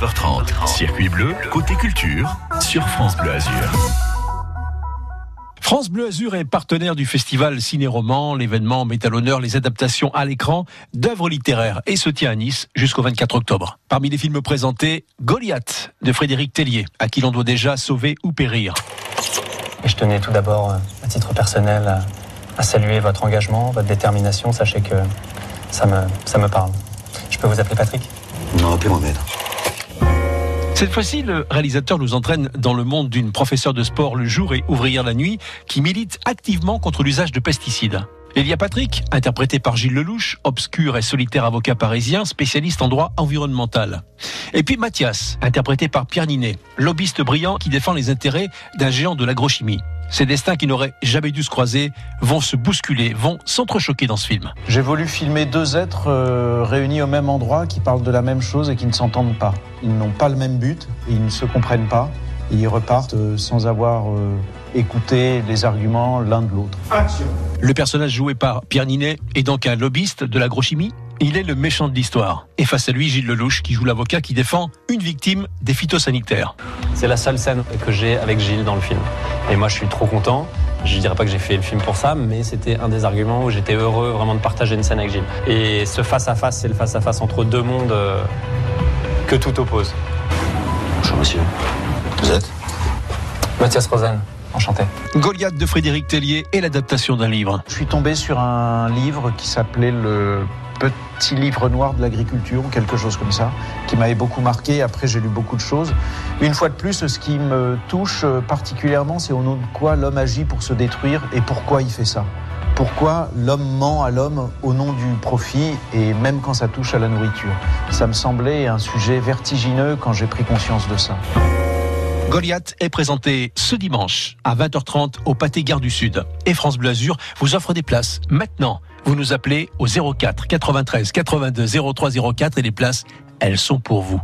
9h30. Circuit bleu, côté culture, sur France Bleu Azur. France Bleu Azur est partenaire du festival Ciné-Roman. L'événement met à l'honneur les adaptations à l'écran d'œuvres littéraires et se tient à Nice jusqu'au 24 octobre. Parmi les films présentés, Goliath de Frédéric Tellier, à qui l'on doit déjà sauver ou périr. Et je tenais tout d'abord, à titre personnel, à, à saluer votre engagement, votre détermination. Sachez que ça me, ça me parle. Je peux vous appeler Patrick? Non, appelez-moi maître. Cette fois-ci, le réalisateur nous entraîne dans le monde d'une professeure de sport le jour et ouvrière la nuit qui milite activement contre l'usage de pesticides. Il y a Patrick, interprété par Gilles Lelouch, obscur et solitaire avocat parisien, spécialiste en droit environnemental. Et puis Mathias, interprété par Pierre Ninet, lobbyiste brillant qui défend les intérêts d'un géant de l'agrochimie. Ces destins qui n'auraient jamais dû se croiser vont se bousculer, vont s'entrechoquer dans ce film. J'ai voulu filmer deux êtres euh, réunis au même endroit qui parlent de la même chose et qui ne s'entendent pas. Ils n'ont pas le même but, ils ne se comprennent pas, et ils repartent euh, sans avoir euh, écouté les arguments l'un de l'autre. Le personnage joué par Pierre Ninet est donc un lobbyiste de l'agrochimie il est le méchant de l'histoire. Et face à lui, Gilles Lelouch, qui joue l'avocat qui défend une victime des phytosanitaires. C'est la seule scène que j'ai avec Gilles dans le film. Et moi, je suis trop content. Je ne dirais pas que j'ai fait le film pour ça, mais c'était un des arguments où j'étais heureux vraiment de partager une scène avec Gilles. Et ce face-à-face, c'est le face-à-face entre deux mondes euh, que tout oppose. Bonjour monsieur. Vous êtes? Mathias Rosen, enchanté. Goliath de Frédéric Tellier est l'adaptation d'un livre. Je suis tombé sur un livre qui s'appelait Le petit livre noir de l'agriculture ou quelque chose comme ça, qui m'avait beaucoup marqué. Après, j'ai lu beaucoup de choses. Une fois de plus, ce qui me touche particulièrement, c'est au nom de quoi l'homme agit pour se détruire et pourquoi il fait ça. Pourquoi l'homme ment à l'homme au nom du profit et même quand ça touche à la nourriture. Ça me semblait un sujet vertigineux quand j'ai pris conscience de ça. Goliath est présenté ce dimanche à 20h30 au Pâté Gare du Sud. Et France Bleu Azur vous offre des places maintenant. Vous nous appelez au 04 93 82 03 04 et les places, elles sont pour vous.